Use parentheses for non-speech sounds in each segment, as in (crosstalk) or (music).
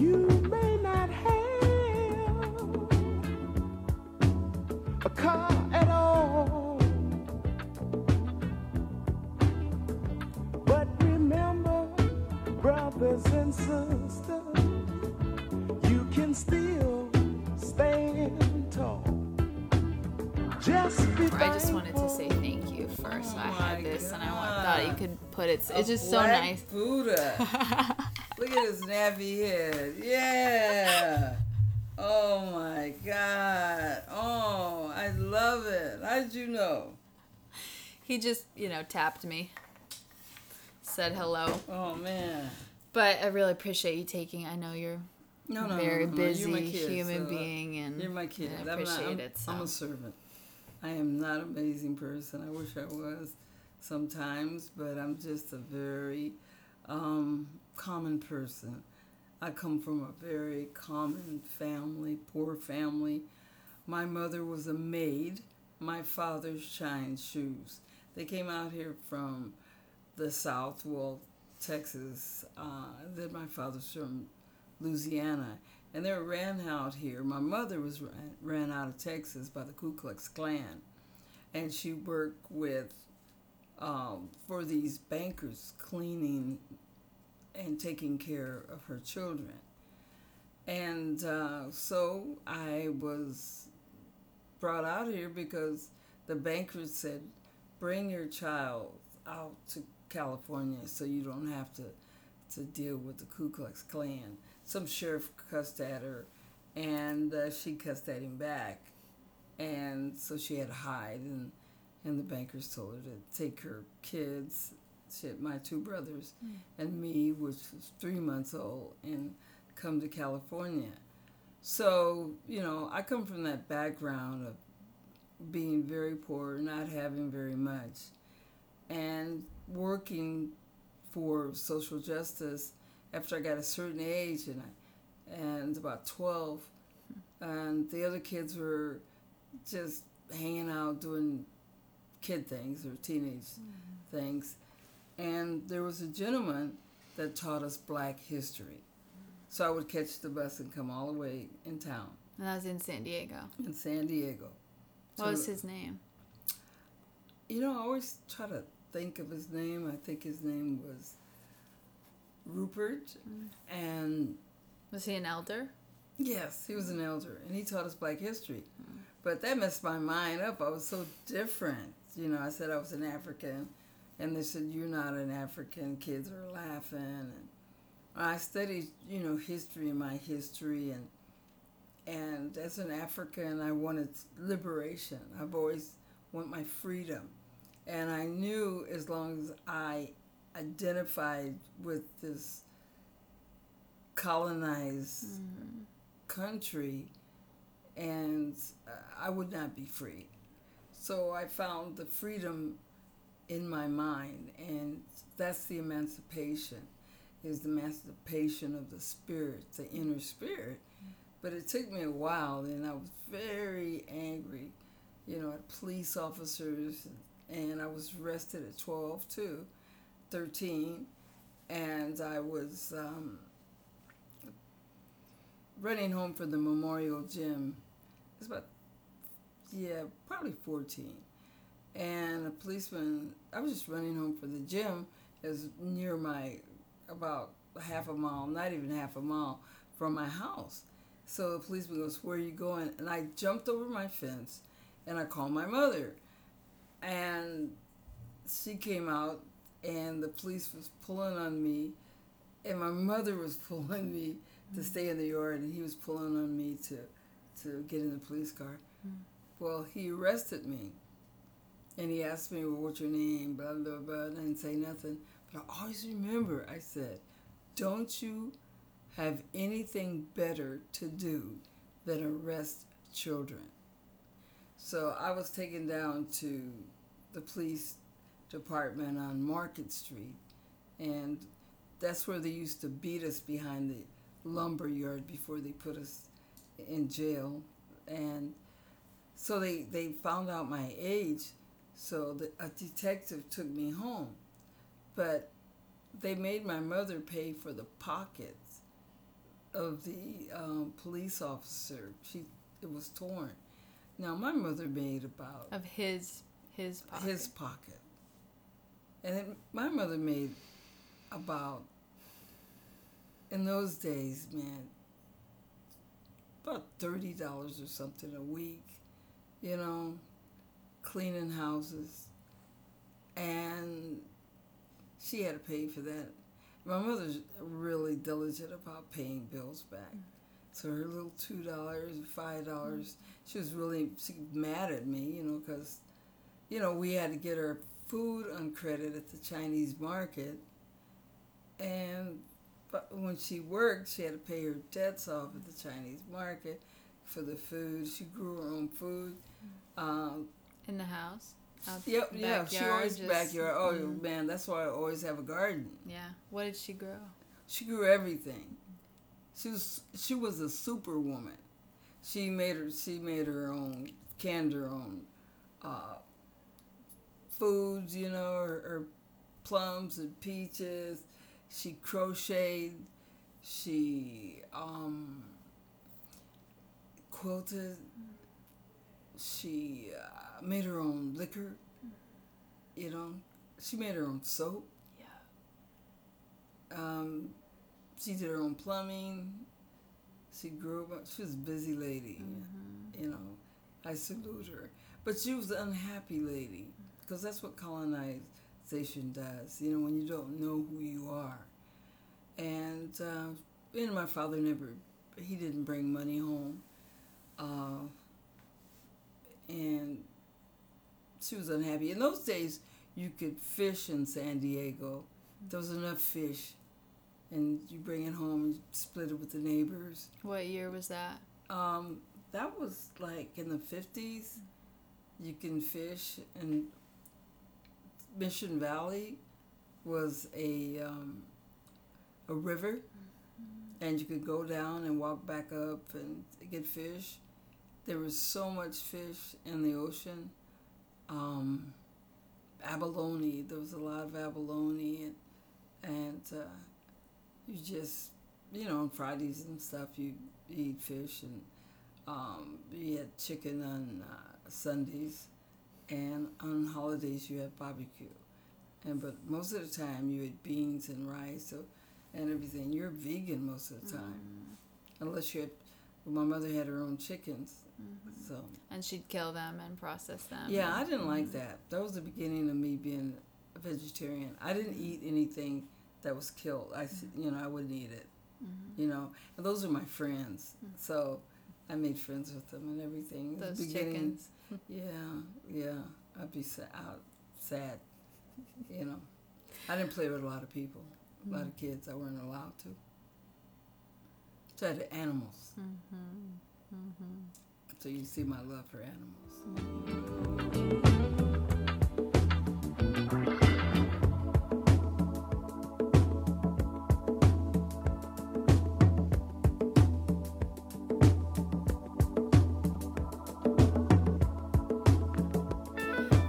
You may not have a car at all. But remember, brothers and sisters, you can still stand tall. Just be I just wanted to say thank you first. I oh had this and I thought you could put it. It's just so Black nice. Buddha. (laughs) Look at his nappy head. Yeah. Oh my God. Oh, I love it. How did you know? He just, you know, tapped me, said hello. Oh man. But I really appreciate you taking. I know you're No, no, very no, no, busy you're my kid, human so, uh, being, and You're my kid. I I'm not- appreciate I'm, it. I'm a servant. I am not an amazing person. I wish I was sometimes, but I'm just a very um, common person. I come from a very common family, poor family. My mother was a maid. My father shined shoes. They came out here from the South, well, Texas. Uh, then my father's from Louisiana, and they were ran out here. My mother was ran, ran out of Texas by the Ku Klux Klan, and she worked with um, for these bankers cleaning and taking care of her children. And uh, so I was brought out here because the bankers said, bring your child out to California so you don't have to, to deal with the Ku Klux Klan. Some sheriff cussed at her, and uh, she cussed at him back. And so she had to hide, and, and the bankers told her to take her kids, my two brothers, hmm. and me, which was three months old, and come to California. So, you know, I come from that background of being very poor, not having very much, and working for social justice after I got a certain age, and I, and about twelve, hmm. and the other kids were just hanging out doing kid things or teenage hmm. things, and there was a gentleman that taught us Black history. So I would catch the bus and come all the way in town And that was in San Diego. in San Diego. What was his name? You know, I always try to think of his name. I think his name was Rupert. Mm. And Was he an elder? yes, he was an elder. And he taught us Black history. Mm. But that messed my mind up. I was so different. You know, I said I was an African. And they said, You're not an African. Kids are laughing. And I studied, you know, history and my history. And, and as an African, I wanted liberation. I've always want my freedom. And I knew as long as I identified with this colonized country, and uh, I would not be free. So I found the freedom in my mind, and that's the emancipation, is the emancipation of the spirit, the inner spirit. But it took me a while, and I was very angry, you know, at police officers, and I was arrested at 12 too, 13, and I was um, running home from the Memorial Gym. It's about, yeah, probably 14. And a policeman, I was just running home from the gym. It was near my, about half a mile, not even half a mile from my house. So the policeman goes, Where are you going? And I jumped over my fence and I called my mother. And she came out and the police was pulling on me and my mother was (laughs) pulling me to stay in the yard and he was pulling on me to to get in the police car. Hmm. Well, he arrested me. And he asked me, well, what's your name? Blah, blah, blah. I didn't say nothing. But I always remember, I said, don't you have anything better to do than arrest children? So I was taken down to the police department on Market Street. And that's where they used to beat us behind the lumber yard before they put us in jail. And so they, they found out my age. So the, a detective took me home. But they made my mother pay for the pockets of the um, police officer. She it was torn. Now my mother made about of his his pocket. his pocket, and it, my mother made about in those days, man, about thirty dollars or something a week. You know, cleaning houses, and she had to pay for that. My mother's really diligent about paying bills back. Mm-hmm. So her little two dollars, five dollars, mm-hmm. she was really she mad at me, you know, because, you know, we had to get her food on credit at the Chinese market, and but when she worked, she had to pay her debts off at the Chinese market for the food. She grew her own food. Mm-hmm. Um, in the house. Yep, yeah, she always just- backyard. Oh mm. man, that's why I always have a garden. Yeah. What did she grow? She grew everything. She was she was a superwoman. She made her she made her own canned her own uh, foods, you know, her, her plums and peaches. She crocheted. She um, quilted. She uh, made her own liquor. You know, she made her own soap. Yeah. Um, she did her own plumbing. She grew up. She was a busy lady. Mm-hmm. You know, I salute her. But she was an unhappy lady because that's what colonization does. You know, when you don't know who you are. And uh, know, my father never. He didn't bring money home. Uh, and she was unhappy. In those days, you could fish in San Diego. There was enough fish, and you bring it home and split it with the neighbors. What year was that? Um, that was like in the fifties. You can fish, and Mission Valley was a um, a river, and you could go down and walk back up and get fish. There was so much fish in the ocean. Um, abalone, there was a lot of abalone, and, and uh, you just, you know, on Fridays and stuff, you eat fish, and um, you had chicken on uh, Sundays, and on holidays you had barbecue, and but most of the time you had beans and rice, so, and everything. You're vegan most of the time, unless you had. Well, my mother had her own chickens, Mm-hmm. so And she'd kill them and process them. yeah, I didn't like mm-hmm. that. That was the beginning of me being a vegetarian. I didn't eat anything that was killed. I, s- mm-hmm. you know, I wouldn't eat it. Mm-hmm. You know, and those are my friends. So I made friends with them and everything. Those chickens. (laughs) Yeah, yeah. I'd be sa- out sad. You know, I didn't play with a lot of people, a lot of kids. I weren't allowed to. So I had animals. So you see my love for animals.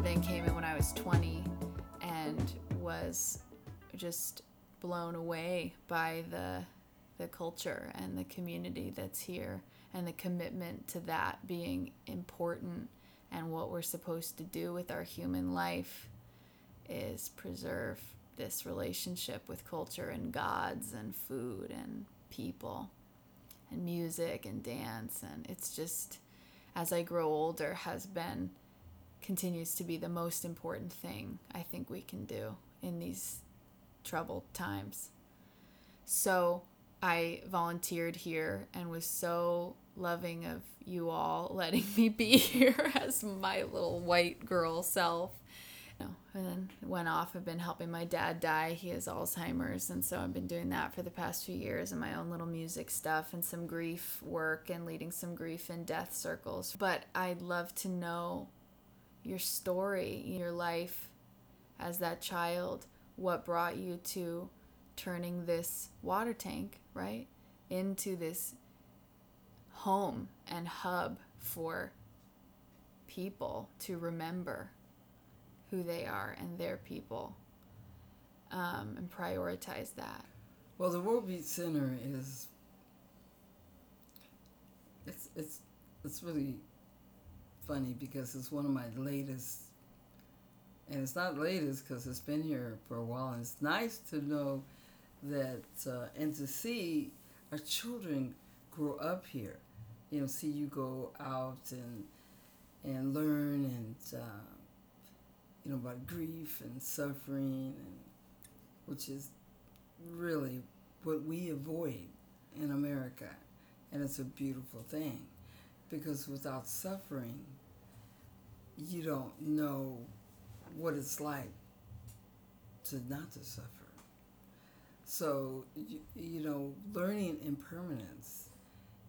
then came in when I was 20 and was just blown away by the the culture and the community that's here and the commitment to that being important and what we're supposed to do with our human life is preserve this relationship with culture and gods and food and people and music and dance and it's just as I grow older has been continues to be the most important thing I think we can do in these troubled times. So I volunteered here and was so loving of you all letting me be (laughs) here as my little white girl self. You know, and then went off. I've been helping my dad die. He has Alzheimer's, and so I've been doing that for the past few years and my own little music stuff and some grief work and leading some grief and death circles. But I'd love to know your story, your life as that child, what brought you to turning this water tank, right, into this home and hub for people to remember who they are and their people um, and prioritize that. Well, the World Beat Center is it's it's it's really funny because it's one of my latest, and it's not latest because it's been here for a while. And it's nice to know that uh, and to see our children grow up here. You know, see you go out and and learn and uh, you know about grief and suffering, and which is really what we avoid in America, and it's a beautiful thing because without suffering, you don't know what it's like to not to suffer. So, you, you know, learning impermanence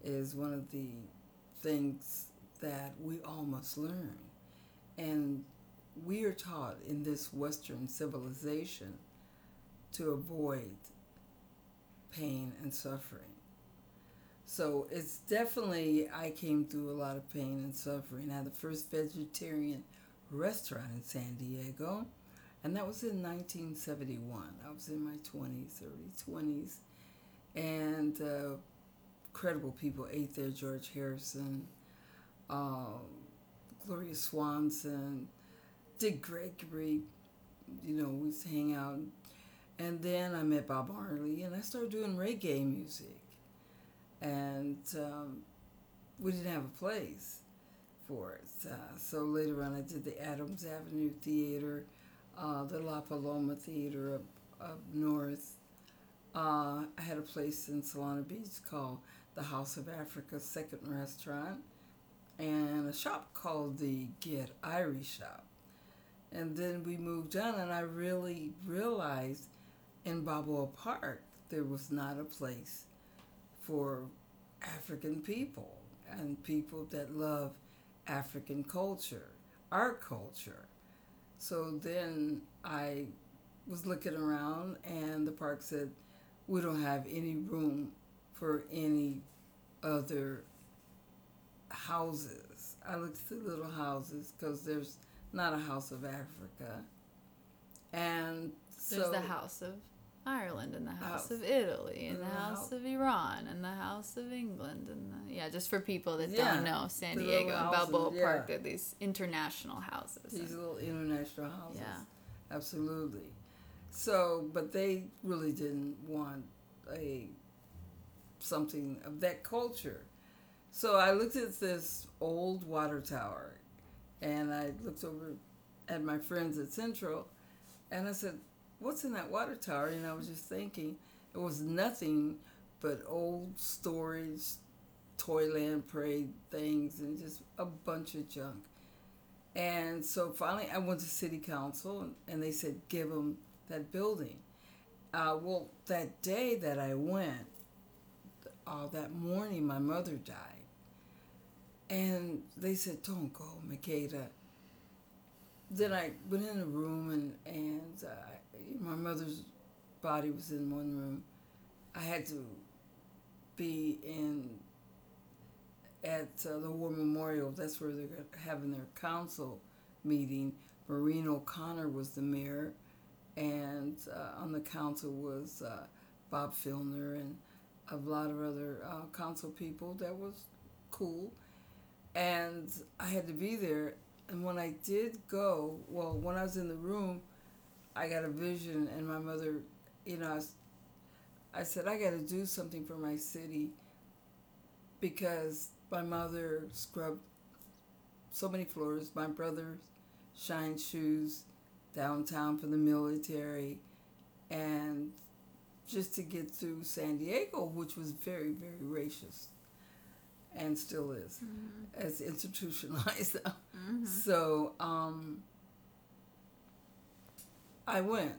is one of the things that we all must learn. And we are taught in this Western civilization to avoid pain and suffering. So it's definitely, I came through a lot of pain and suffering. I had the first vegetarian restaurant in San Diego, and that was in 1971. I was in my 20s, early 20s, and uh, incredible people ate there George Harrison, um, Gloria Swanson, Dick Gregory. You know, we used to hang out. And then I met Bob Marley, and I started doing reggae music and um, we didn't have a place for it. Uh, so later on, I did the Adams Avenue Theater, uh, the La Paloma Theater up, up north. Uh, I had a place in Solana Beach called the House of Africa Second Restaurant, and a shop called the Get Irish Shop. And then we moved on, and I really realized in Balboa Park there was not a place for African people and people that love African culture, our culture. So then I was looking around, and the park said, We don't have any room for any other houses. I looked at the little houses because there's not a house of Africa. And There's the House of Ireland and the House House. of Italy and And the the House house- of Iran and the House of England and the, yeah, just for people that Yeah, don't know, San Diego and Balboa Park are these international houses. these and- little international houses. Yeah. Absolutely. So, but they really didn't want a something of that culture. So I looked at this old water tower and I looked over at my friends at Central and I said, What's in that water tower? And I was just thinking it was nothing but old storage, Toyland parade things, and just a bunch of junk. And so finally, I went to city council, and, they said, give them that building. Uh, well, that day that I went, uh, that morning, my mother died. And they said, don't go, Makeda. Then I went in the room, and, and uh, my mother's body was in one room. I had to be in at uh, the War Memorial. That's where they're having their council meeting. Maureen O'Connor was the mayor, and uh, on the council was uh, Bob Filner and a lot of other uh, council people. That was cool, and I had to be there. And when I did go, well, when I was in the room, I got a vision, and my mother, you know, I, was, I said I got to do something for my city because my mother scrubbed so many floors. My brother shined shoes downtown for the military, and just to get through San Diego, which was very, very racist, and still is, as institutionalized. (laughs) So um, I went,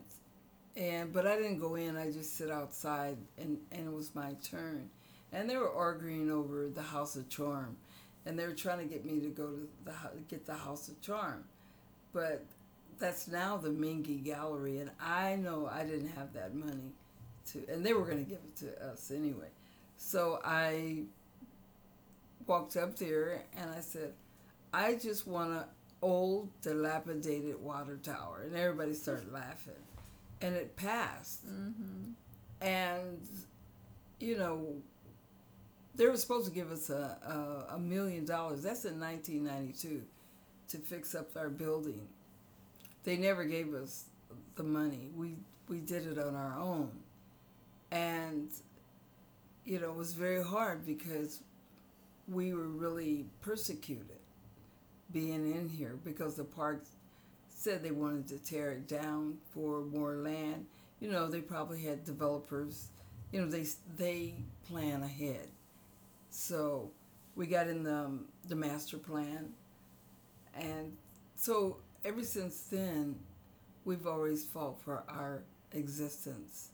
and but I didn't go in. I just sit outside, and and it was my turn, and they were arguing over the House of Charm, and they were trying to get me to go to the get the House of Charm, but that's now the Mingei Gallery, and I know I didn't have that money to, and they were going to give it to us anyway. So I walked up there and I said, I just want an old, dilapidated water tower. And everybody started (laughs) laughing. And it passed. Mm-hmm. And, you know, they were supposed to give us a, a, a million dollars. That's in 1992 to fix up our building. They never gave us the money. We we did it on our own, and you know it was very hard because we were really persecuted being in here because the park said they wanted to tear it down for more land. You know, they probably had developers. You know, they they plan ahead. So we got in the um, the master plan, and so ever since then, we've always fought for our existence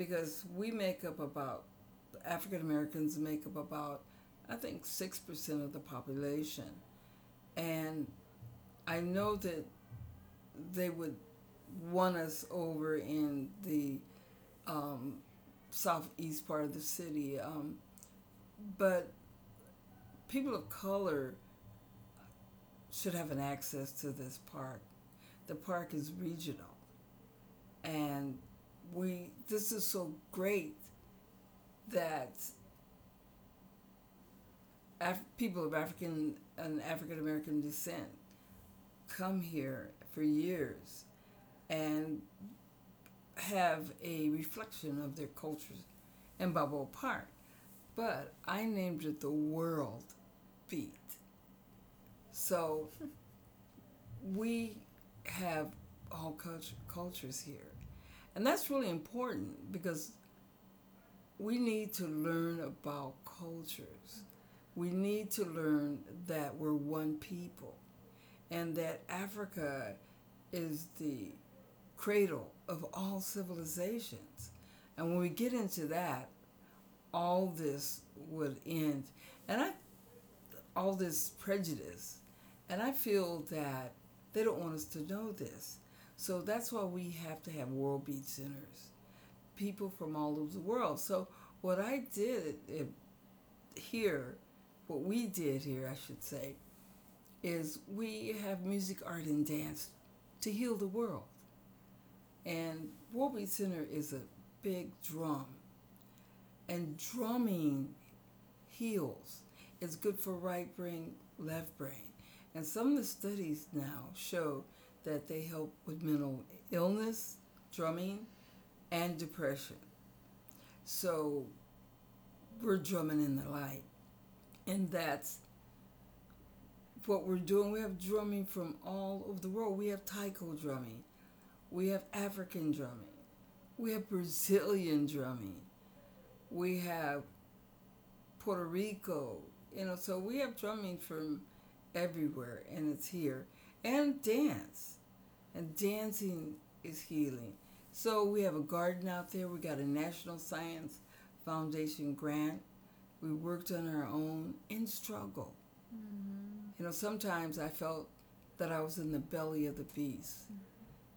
because we make up about African Americans make up about I think 6% of the population. And I know that they would want us over in the um, southeast part of the city. Um, but people of color should have an access to this park. The park is regional. And we this is so great that Af- people of African and African American descent come here for years and have a reflection of their cultures in Balboa Park. But I named it the World Beat. So (laughs) we have all culture, cultures here. And that's really important because we need to learn about cultures we need to learn that we're one people and that Africa is the cradle of all civilizations. And when we get into that, all this would end. And I, all this prejudice. And I feel that they don't want us to know this. So that's why we have to have World Beat Centers, people from all over the world. So what I did eh, here what we did here, I should say, is we have music, art, and dance to heal the world. And World Beat Center is a big drum. And drumming heals. It's good for right brain, left brain. And some of the studies now show that they help with mental illness, drumming, and depression. So we're drumming in the light and that's what we're doing. We have drumming from all over the world. We have taiko drumming, we have African drumming, we have Brazilian drumming, we have Puerto Rico. You know, so we have drumming from everywhere, and it's here, and dance, and dancing is healing. So we have a garden out there. We got a National Science Foundation grant we worked on our own in struggle. Mm-hmm. You know, sometimes I felt that I was in the belly of the beast mm-hmm.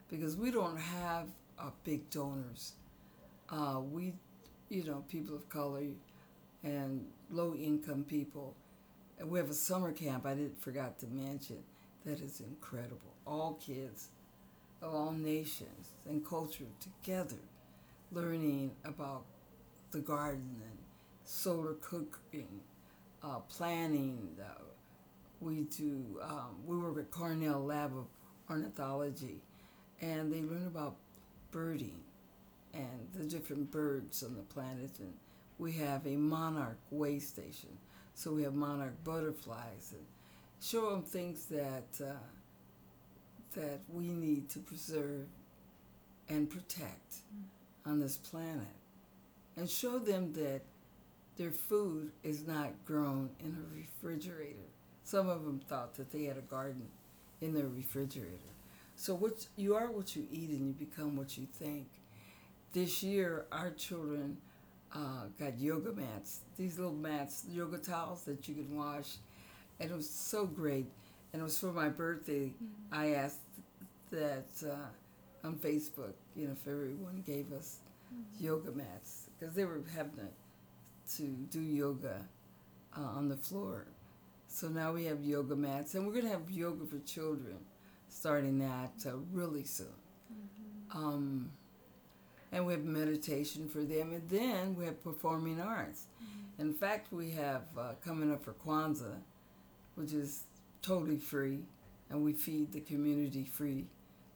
because we don't have uh, big donors. Uh, we, you know, people of color and low income people. And we have a summer camp I didn't forgot to mention that is incredible. All kids of all nations and culture together learning about the garden and solar cooking, uh, planning. Uh, we do. Um, we work at Cornell Lab of Ornithology, and they learn about birding and the different birds on the planet. And we have a monarch way station, so we have monarch butterflies and show them things that uh, that we need to preserve and protect mm. on this planet, and show them that their food is not grown in a refrigerator. Some of them thought that they had a garden in their refrigerator. So what you are what you eat and you become what you think. This year, our children uh, got yoga mats. These little mats, yoga towels that you can wash, and it was so great. And it was for my birthday. Mm-hmm. I asked that uh, on Facebook, you know, if everyone gave us mm-hmm. yoga mats because they were having a to do yoga uh, on the floor. So now we have yoga mats, and we're going to have yoga for children starting that uh, really soon. Mm-hmm. Um, and we have meditation for them, and then we have performing arts. Mm-hmm. In fact, we have uh, coming up for Kwanzaa, which is totally free, and we feed the community free.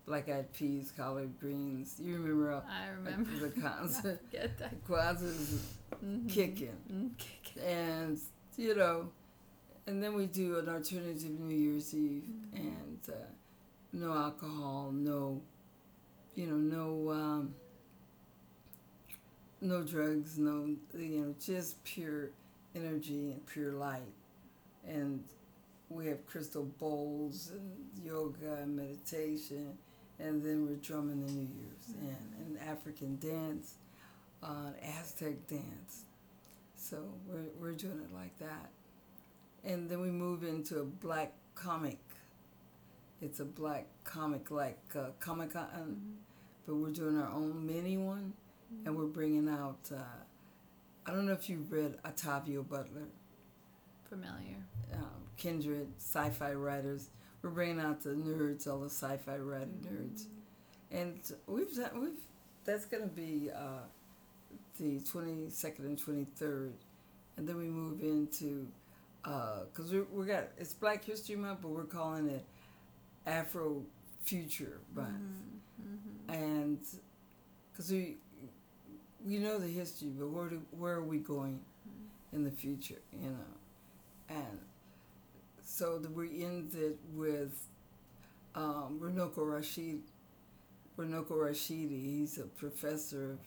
Black eyed peas, collard greens. You remember? Uh, I remember the (laughs) Kwanzaa. Get that. Kwanzaa is mm-hmm. kicking, mm-hmm. kicking, and you know, and then we do an alternative New Year's Eve, mm-hmm. and uh, no alcohol, no, you know, no. Um, no drugs, no, you know, just pure energy and pure light. And we have crystal bowls and yoga and meditation, and then we're drumming the New Year's mm-hmm. and, and African dance, uh, Aztec dance. So we're, we're doing it like that. And then we move into a black comic. It's a black comic like uh, Comic Con, mm-hmm. but we're doing our own mini one and we're bringing out. Uh, I don't know if you've read Octavia Butler. Familiar. Kindred sci-fi writers. We're bringing out the nerds, all the sci-fi writer nerds, mm-hmm. and we've done, we've that's gonna be uh, the twenty second and twenty third, and then we move into because uh, we we got it's Black History Month, but we're calling it Afro Future Month, mm-hmm. Mm-hmm. and because we we know the history, but where do, where are we going in the future? You know, and so the, we ended with um, Runoko Rashid. Runoko Rashidi, he's a professor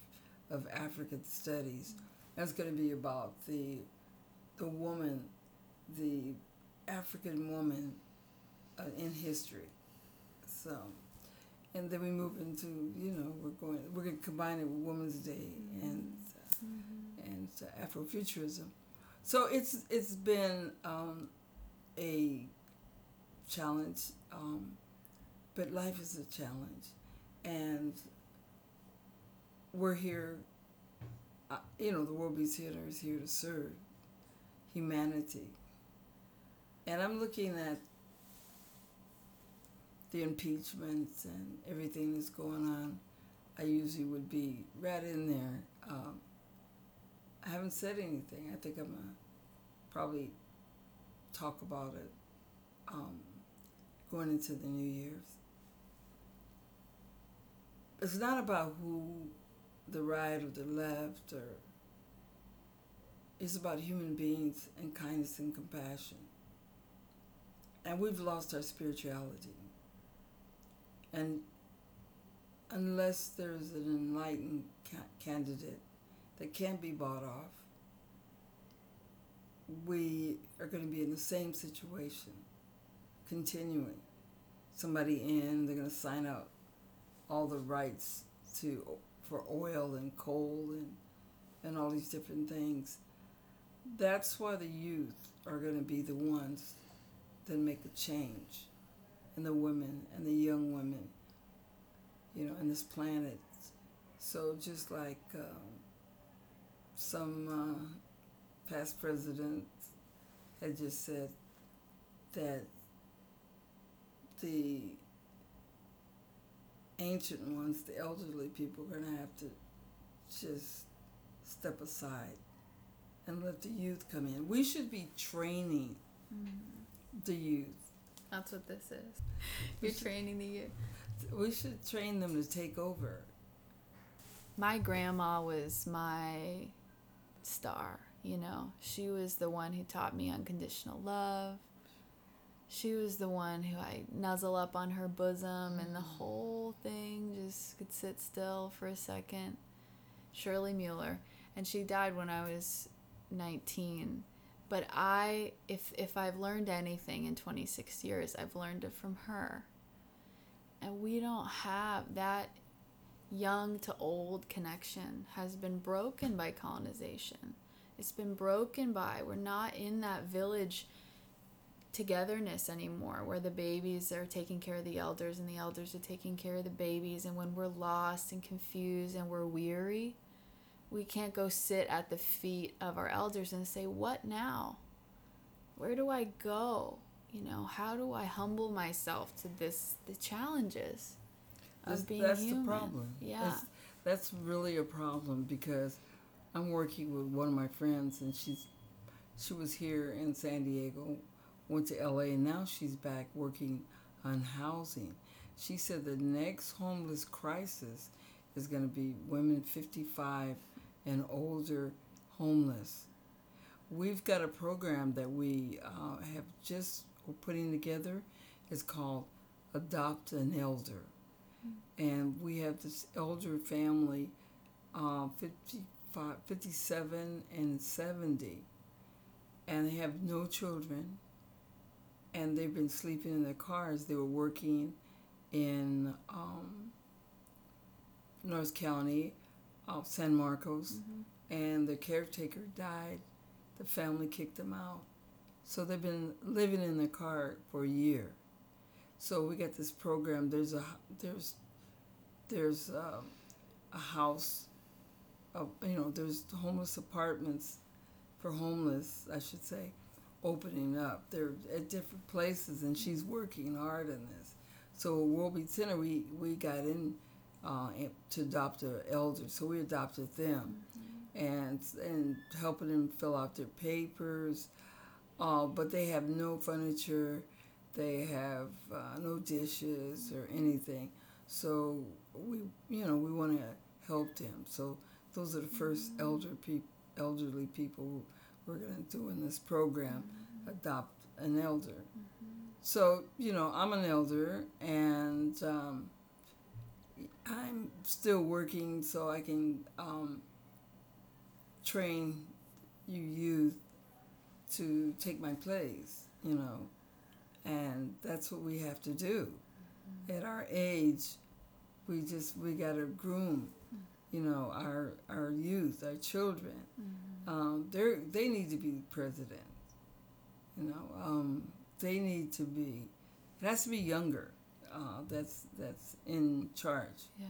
of, of African studies. That's going to be about the the woman, the African woman uh, in history. So and then we move into you know we're going we're going to combine it with Women's Day and uh, mm-hmm. and uh, Afrofuturism. So it's it's been um, a challenge, um, but life is a challenge, and we're here. Uh, you know, the World Beats Theater is here to serve humanity, and I'm looking at the impeachments and everything that's going on, I usually would be right in there. Um, I haven't said anything. I think I'm gonna probably talk about it um, going into the New Year's. It's not about who the right or the left or it's about human beings and kindness and compassion. And we've lost our spirituality. And unless there's an enlightened ca- candidate that can't be bought off, we are going to be in the same situation continuing. Somebody in, they're going to sign out all the rights to for oil and coal and and all these different things. That's why the youth are going to be the ones that make a change and the women and the young women, you know, in this planet. So just like um, some uh, past president had just said that the ancient ones, the elderly people, are going to have to just step aside and let the youth come in. We should be training mm-hmm. the youth that's what this is. (laughs) You're training the youth. We should train them to take over. My grandma was my star, you know. She was the one who taught me unconditional love. She was the one who I nuzzle up on her bosom and the mm-hmm. whole thing just could sit still for a second. Shirley Mueller. And she died when I was 19 but I if if I've learned anything in 26 years, I've learned it from her. And we don't have that young to old connection has been broken by colonization. It's been broken by we're not in that village togetherness anymore where the babies are taking care of the elders and the elders are taking care of the babies and when we're lost and confused and we're weary we can't go sit at the feet of our elders and say, What now? Where do I go? You know, how do I humble myself to this the challenges of that's, being that's human? the problem. Yeah. That's, that's really a problem because I'm working with one of my friends, and she's she was here in San Diego, went to LA, and now she's back working on housing. She said the next homeless crisis is going to be women 55 and older homeless. We've got a program that we uh, have just we're putting together. It's called Adopt an Elder. And we have this elder family, uh, 55, 57 and 70 and they have no children and they've been sleeping in their cars. They were working in um, north county uh, san marcos mm-hmm. and the caretaker died. The family kicked them out. So they've been living in the car for a year. So we got this program. There's a there's there's uh, a house of, you know there's homeless apartments for homeless, I should say, opening up. They're at different places, and she's working hard in this. So World Beat Center, we, we got in uh, to adopt an elder, so we adopted them, mm-hmm. and and helping them fill out their papers. Uh, but they have no furniture, they have uh, no dishes or anything. So we, you know, we want to help them. So those are the 1st mm-hmm. elder people elderly people we're going to do in this program adopt an elder. Mm-hmm. So, you know, I'm an elder and um, I'm still working so I can um, train you youth to take my place, you know, and that's what we have to do. Mm-hmm. At our age, we just, we got to groom you know, our our youth, our children. Mm-hmm. Um, they they need to be president. You know, um, they need to be. It has to be younger. Uh, that's that's in charge. Yeah.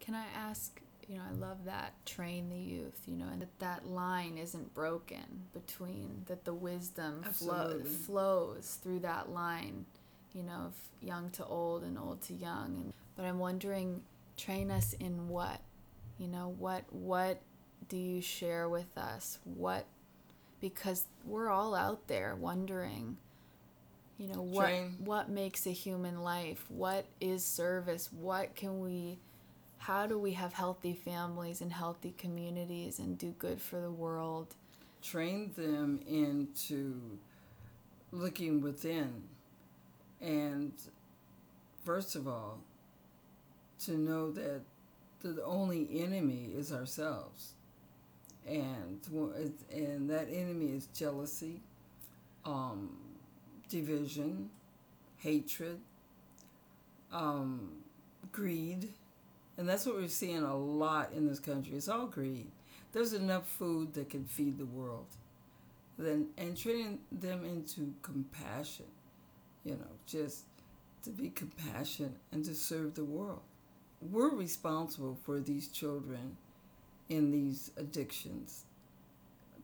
Can I ask? You know, I love that train the youth. You know, and that that line isn't broken between that the wisdom flow, flows through that line. You know, of young to old and old to young. And but I'm wondering, train us in what? You know what what do you share with us? What because we're all out there wondering you know what Train. what makes a human life? What is service? What can we how do we have healthy families and healthy communities and do good for the world? Train them into looking within. And first of all to know that the only enemy is ourselves, and and that enemy is jealousy, um, division, hatred, um, greed, and that's what we're seeing a lot in this country. It's all greed. There's enough food that can feed the world. Then and training them into compassion, you know, just to be compassionate and to serve the world we're responsible for these children in these addictions.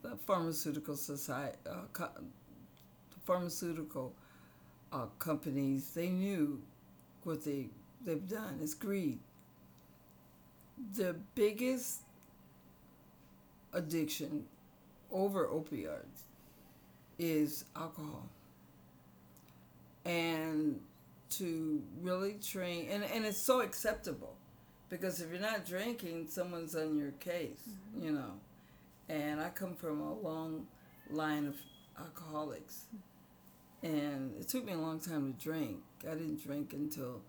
The pharmaceutical society, uh, co- the pharmaceutical uh, companies, they knew what they they've done. It's greed. The biggest addiction over opioids is alcohol. And to really train and, and it's so acceptable because if you're not drinking someone's on your case mm-hmm. you know? And i come from a long line of alcoholics and it took me a long time to drink. I didn't drink until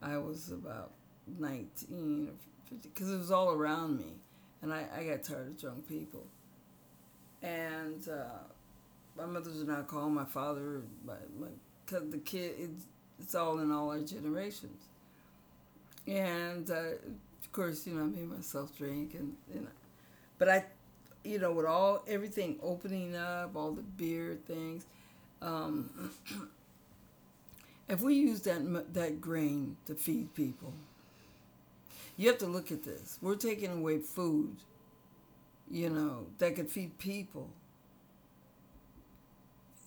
i was about 19 or 50 because it was all around me and I, I got tired of drunk people. And uh, my mother's an alcoholic my father my, my the kid it's all in all our generations. And uh, of course, you know, I made myself drink, and know, but I, you know, with all everything opening up, all the beer things, um, (clears throat) if we use that that grain to feed people, you have to look at this. We're taking away food, you know, that could feed people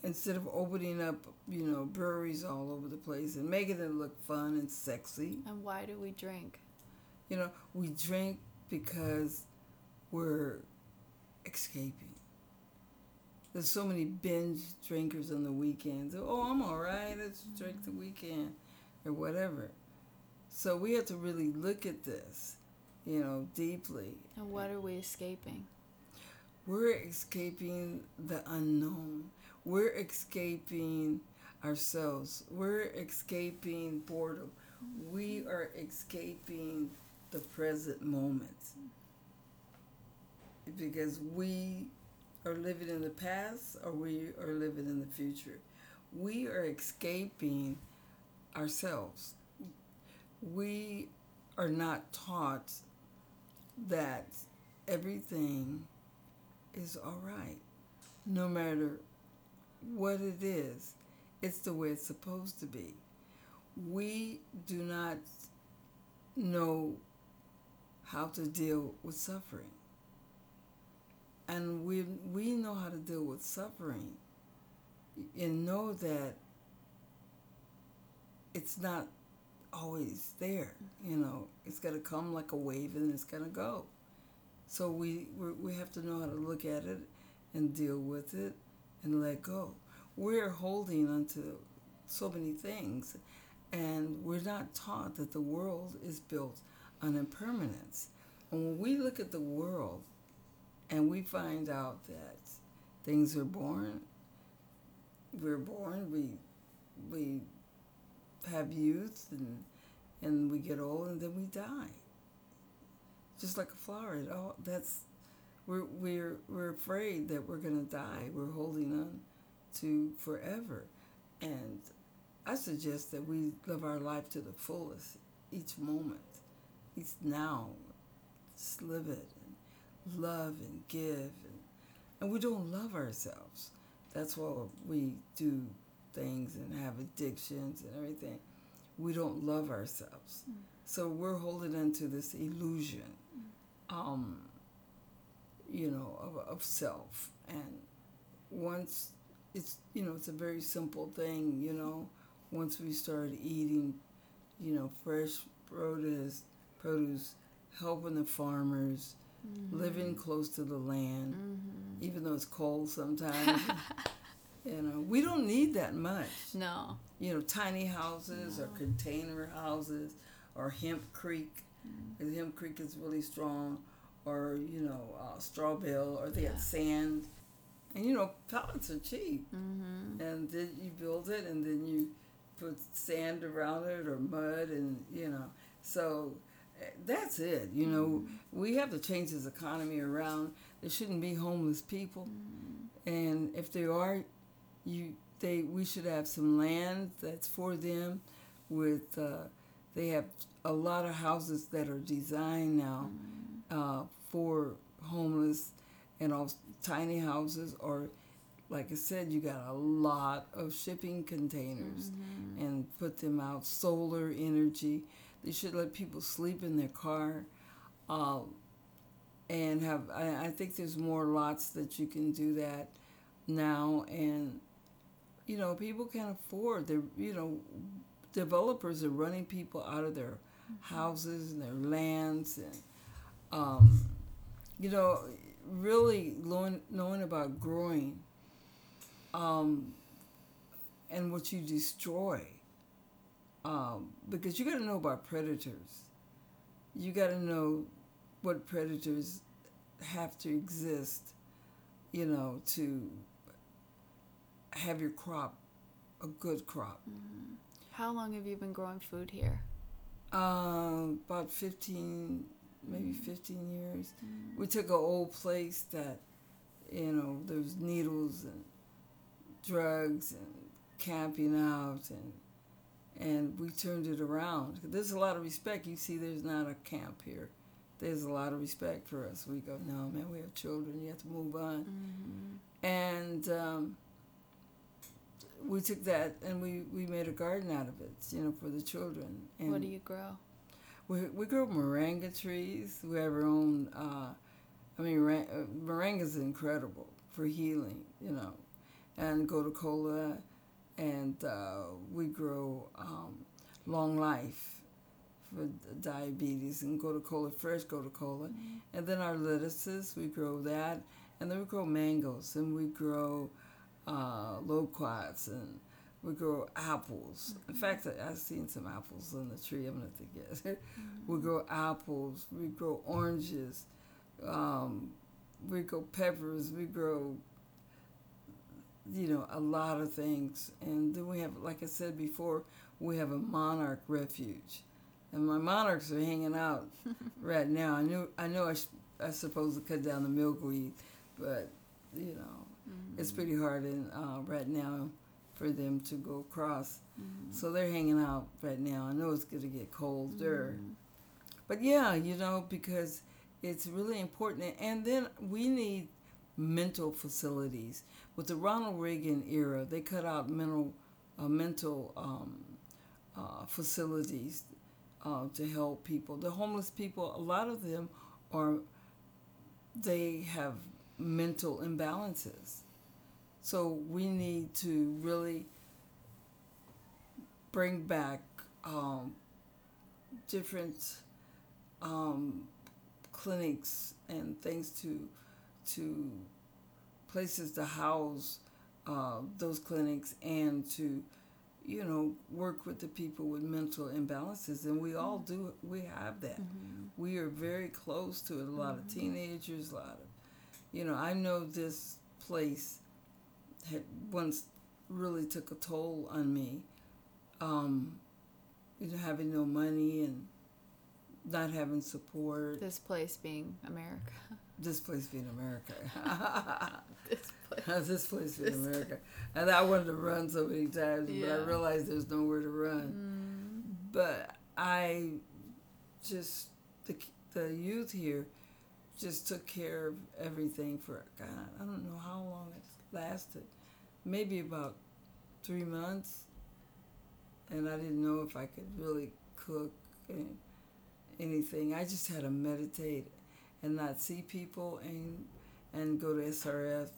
instead of opening up, you know, breweries all over the place and making it look fun and sexy. And why do we drink? You know, we drink because we're escaping. There's so many binge drinkers on the weekends. Oh, I'm all right. Let's mm-hmm. drink the weekend or whatever. So we have to really look at this, you know, deeply. And what are we escaping? We're escaping the unknown. We're escaping ourselves. We're escaping boredom. We are escaping the present moment because we are living in the past or we are living in the future. We are escaping ourselves. We are not taught that everything is all right, no matter what it is. It's the way it's supposed to be. We do not know how to deal with suffering and we we know how to deal with suffering and know that it's not always there you know it's going to come like a wave and it's going to go so we we have to know how to look at it and deal with it and let go we're holding onto so many things and we're not taught that the world is built on impermanence and when we look at the world and we find out that things are born. We're born. We we have youth and and we get old and then we die. Just like a flower. It all that's we're we're we're afraid that we're gonna die. We're holding on to forever. And I suggest that we live our life to the fullest each moment, each now. Just live it and love and give. And, and we don't love ourselves. That's why we do things and have addictions and everything. We don't love ourselves. Mm. So we're holding on to this illusion, mm. um, you know, of, of self. And once it's, you know, it's a very simple thing, you know, once we start eating, you know, fresh produce, produce, helping the farmers, mm-hmm. living close to the land, mm-hmm. even though it's cold sometimes. (laughs) you know, we don't need that much. No. You know, tiny houses no. or container houses or hemp creek. Mm-hmm. creek is really strong, or you know, uh, straw bale, or they yeah. had sand. And you know, pallets are cheap. Mm-hmm. And then you build it, and then you put sand around it or mud, and you know, so that's it. You know, mm-hmm. we have to change this economy around. There shouldn't be homeless people, mm-hmm. and if there are, you they we should have some land that's for them. With uh, they have a lot of houses that are designed now mm-hmm. Uh, for homeless and all tiny houses or like I said, you got a lot of shipping containers mm-hmm. and put them out. Solar energy. They should let people sleep in their car. Um, and have, I, I think there's more lots that you can do that now. And, you know, people can afford, they're, you know, developers are running people out of their mm-hmm. houses and their lands. And, um, you know, really knowing, knowing about growing um, and what you destroy um, because you got to know about predators. You got to know what predators have to exist, you know, to have your crop a good crop. Mm-hmm. How long have you been growing food here? Uh, about 15, maybe mm-hmm. 15 years. Mm-hmm. We took an old place that, you know, there was needles and drugs and camping out and and we turned it around. There's a lot of respect. You see, there's not a camp here. There's a lot of respect for us. We go, no, man, we have children. You have to move on. Mm-hmm. And um, we took that and we, we made a garden out of it, you know, for the children. And what do you grow? We, we grow moringa trees. We have our own, uh, I mean, uh, moringa is incredible for healing, you know, and gotu kola and uh, we grow um, long life for diabetes and gotu kola fresh gotu kola Mm-hmm. and then our lettuces we grow that and then we grow mangoes and we grow uh, loquats and we grow apples. In fact I, i've seen some apples on the tree. I'm have to get (laughs) we grow apples. We grow oranges. Um, we grow peppers. We grow you know a lot of things. And then we have like i said before we have a monarch refuge. And my monarchs are hanging out (laughs) right now. I knew i know i, sh- I supposed to cut down the milkweed but you know it's pretty hard in uh, right now for them to go across. So they're hanging out right now. I know it's going to get colder. But yeah you know because it's really important. And then we need mental facilities. With the ronald reagan era they cut out mental uh, mental um, uh, facilities uh, to help people. The homeless people a lot of them are they have mental imbalances so we need to really bring back um, different um, clinics and things to to places to house uh, those clinics and to you know work with the people with mental imbalances and we all do we have that. We are very close to it a lot of teenagers a lot of you know i know this place had once really took a toll on me um you know having no money and not having support. This place being America. (laughs) this place being america. (laughs) This place. (laughs) this place being america. and i wanted to run so many times but i Yeah. realized there's nowhere to run. But i just the, the youth here just took care of everything for god. I don't know how long it lasted maybe about three months and i didn't know if i could really cook and anything. I just had to meditate and not see people and and go to srf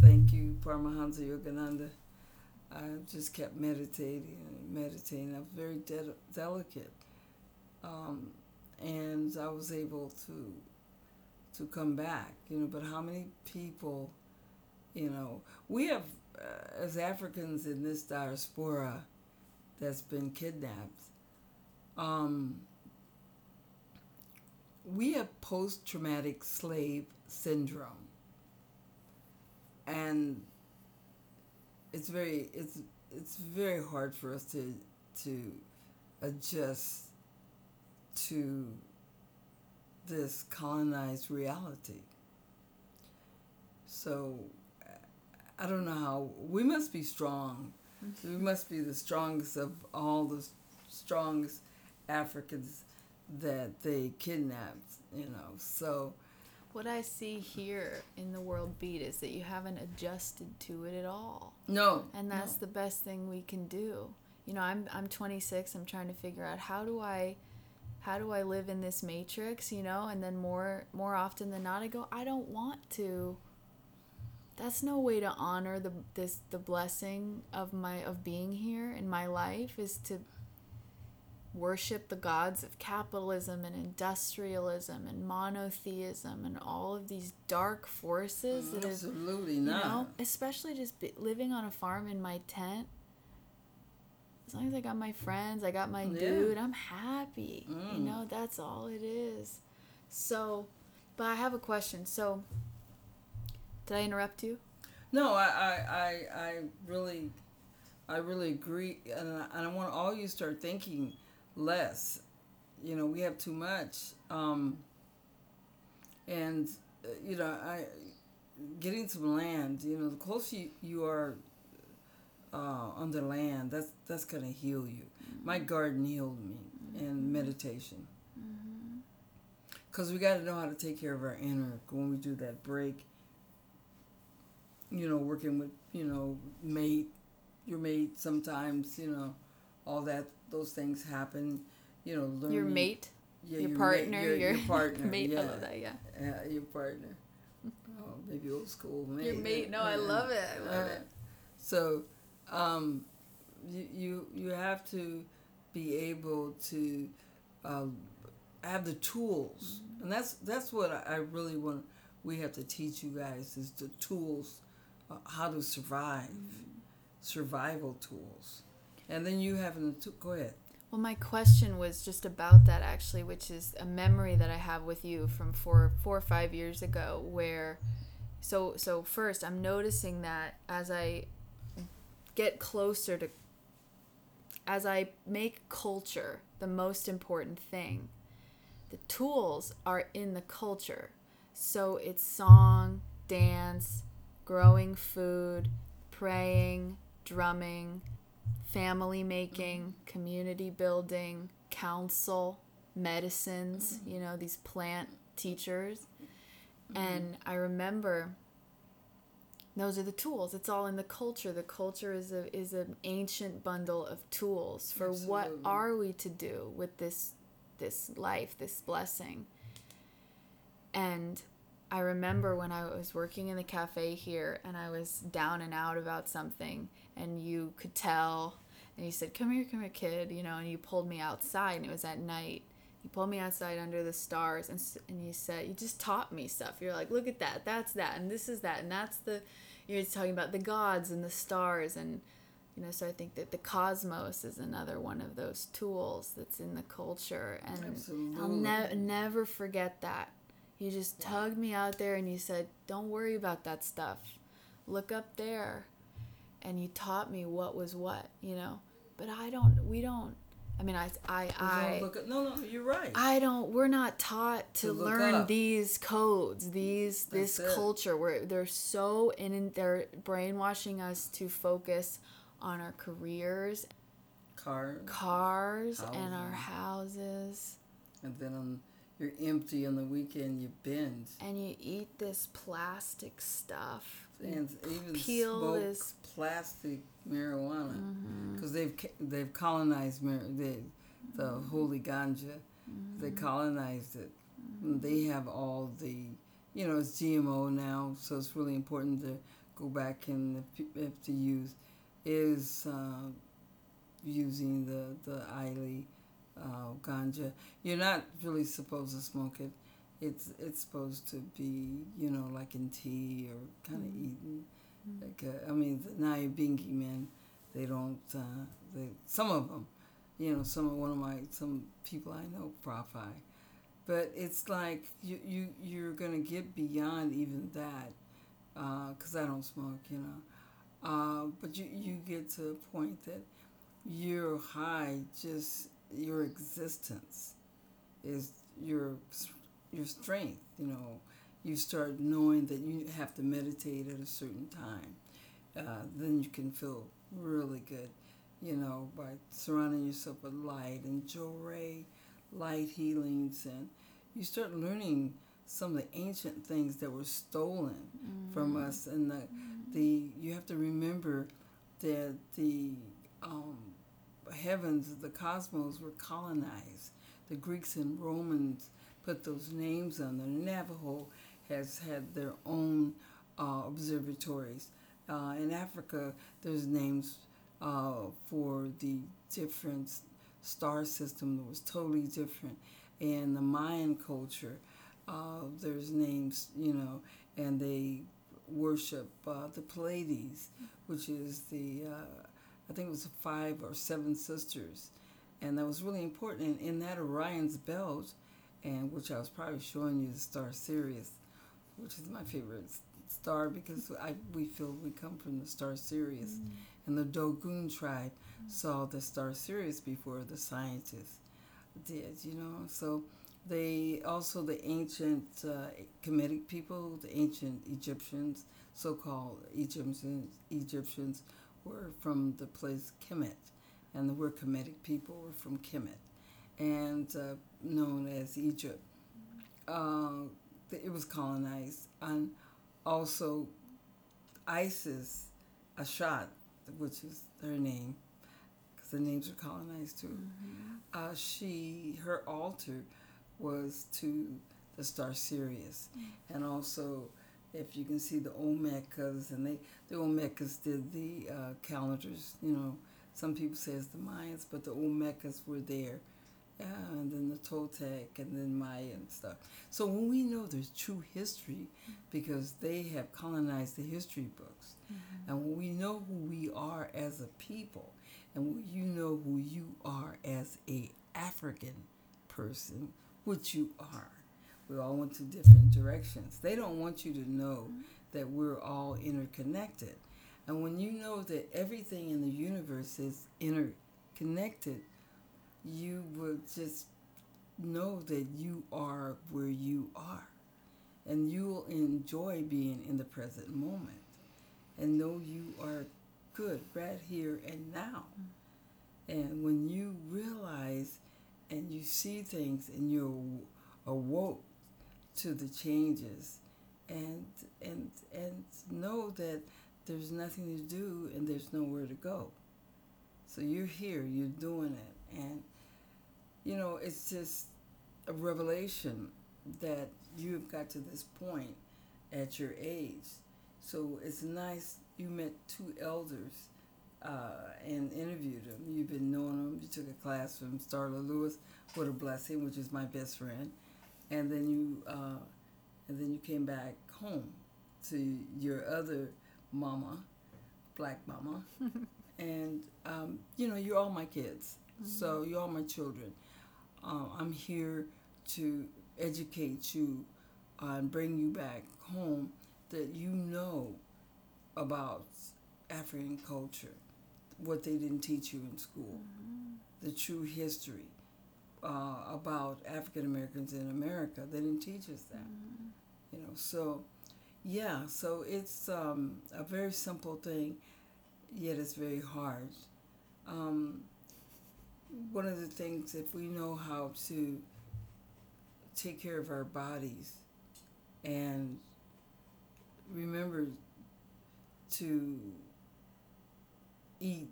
thank you paramahansa yogananda. I just kept meditating and meditating. I was very de- delicate um, and i was able to to come back you know but how many people you know we have uh, as africans in this diaspora that's been kidnapped um, we have post-traumatic slave syndrome. And it's very it's it's very hard for us to to adjust to this colonized reality. So i don't know how we must be strong mm-hmm. we must be the strongest of all the strongest africans that they kidnapped you know so What I see here in the world beat is that you haven't adjusted to it at all. no And that's no. the best thing we can do. You know, I'm I'm 26. I'm trying to figure out how do I how do I live in this matrix, you know? And then more more often than not I go, I don't want to. That's no way to honor the this the blessing of my of being here in my life is to worship the gods of capitalism and industrialism and monotheism and all of these dark forces that absolutely you not know, especially just be, living on a farm in my tent. As long as I got my friends, I got my Yeah. dude, I'm happy. You Mm. know, that's all it is. So, but I have a question. So, did I interrupt you? No, I, I, I, I really, I really agree, and I, and I want all you to start thinking less. You know, we have too much, um, and uh, you know, I getting some land. You know, the closer you, you are uh, on the land, that's that's gonna heal you. My garden healed me, and meditation. Because we got to know how to take care of our inner when we do that break you know, working with, you know, mate, your mate sometimes, you know, all that, those things happen, you know, learning. Your mate, yeah, your mate- partner, your, your, your (laughs) partner, mate. yeah, I love that. Yeah, yeah, your partner. Oh, maybe old school mate. your mate. No, I love it. I love Uh, it. So, um, you, you you have to be able to uh, have the tools, mm-hmm. and that's that's what I, I really want. We have to teach you guys is the tools, uh, how to survive, mm-hmm. survival tools, and then you have to go ahead. Well, my question was just about that actually, which is a memory that I have with you from four, four or five years ago. Where, so so first, I'm noticing that as I get closer to, as I make culture the most important thing, the tools are in the culture. So it's song, dance, growing food, praying, drumming, family making, mm-hmm. community building, counsel, medicines, mm-hmm. you know, these plant teachers. Mm-hmm. And I remember those are the tools. It's all in the culture. The culture is a is an ancient bundle of tools for Absolutely. what are we to do with this this life, this blessing. And I remember when I was working in the cafe here and I was down and out about something and you could tell and you said, "Come here, come here, kid," you know, and you pulled me outside, and it was at night. You pulled me outside under the stars, and and you said, "You just taught me stuff." You're like, "Look at that, that's that, and this is that, and that's the." You're talking about the gods and the stars, and you know. So I think that the cosmos is another one of those tools that's in the culture, and Absolutely. I'll ne- never forget that. You just tugged me out there, and you said, "Don't worry about that stuff. Look up there." and you taught me what was what, you know. But I don't. We don't. I mean, I, I, I. Look at, no, no, you're right. I don't. We're not taught to, to learn up. these codes, these That's this it. culture. Where they're so in, they're brainwashing us to focus on our careers, cars, cars, houses. and our houses. And then on you're empty on the weekend, you binge. And you eat this plastic stuff. And even peel this plastic marijuana because mm-hmm. they've they've colonized mar- they, the mm-hmm. holy ganja. Mm-hmm. They colonized it. They have all the, you know, it's GMO now, so it's really important to go back and if, to use is uh, using the the Illy uh, ganja. You're not really supposed to smoke it. It's it's supposed to be you know like in tea or kind of mm-hmm. eaten. Mm-hmm. Like uh, I mean the Nyabinghi men, they don't. Uh, they some of them, you know, some of one of my some people I know profile, but it's like you you you're gonna get beyond even that, because uh, I don't smoke, you know. Uh, but you, you get to a point that you're high just your existence is your your strength. You know, you start knowing that you have to meditate at a certain time. Uh, then you can feel really good. You know, by surrounding yourself with light and Johrei light healings, and you start learning some of the ancient things that were stolen mm-hmm. from us. And the mm-hmm. the you have to remember that the um, heavens, the cosmos were colonized. The Greeks and Romans put those names on there. Navajo has had their own uh, observatories. Uh, in Africa, there's names uh, for the different star system that was totally different. And the Mayan culture, uh, there's names, you know, and they worship uh, the Pleiades, which is the uh, I think it was five or seven sisters, and that was really important. And in that Orion's belt, and which I was probably showing you the star Sirius, which is my favorite star because I we feel we come from the star Sirius, mm. and the Dogon tribe mm. saw the star Sirius before the scientists did. You know, so they also the ancient uh, Kemetic people, the ancient Egyptians, so-called Egyptians, Egyptians were from the place Kemet, and the word Kemetic people were from Kemet, and uh, known as Egypt. Uh, it was colonized, and also Isis, Ashat, which is her name, because the names are colonized too. Mm-hmm. Uh, she, her altar was to the star Sirius, mm-hmm. and also if you can see the Olmecas, and they the Olmecas did the uh, calendars. You know, some people say it's the Mayans, but the Olmecas were there, Yeah, and then the Toltec and then Maya and stuff. So when we know there's true history, because they have colonized the history books, mm-hmm. and when we know who we are as a people, and you know who you are as a African person, which you are. We all went to different directions. They don't want you to know mm-hmm. that we're all interconnected. And when you know that everything in the universe is interconnected, you will just know that you are where you are. And you will enjoy being in the present moment and know you are good right here and now. And when you realize and you see things and you're awoke to the changes and and and know that there's nothing to do and there's nowhere to go. So you're here, you're doing it and you know, it's just a revelation that you've got to this point at your age. So it's nice you met two elders uh, and interviewed them. You've been knowing them. You took a class from Starla Lewis, what a blessing, which is my best friend, and then you uh, and then you came back home to your other mama, black mama, (laughs) and um, you know you're all my kids, mm-hmm. so you're all my children. Uh, I'm here to educate you uh, and bring you back home that you know about African culture, what they didn't teach you in school, mm-hmm. the true history uh, about African Americans in America. They didn't teach us that, mm-hmm. you know. So, yeah, so it's um, a very simple thing, yet it's very hard. Um, one of the things, if we know how to take care of our bodies and remember to eat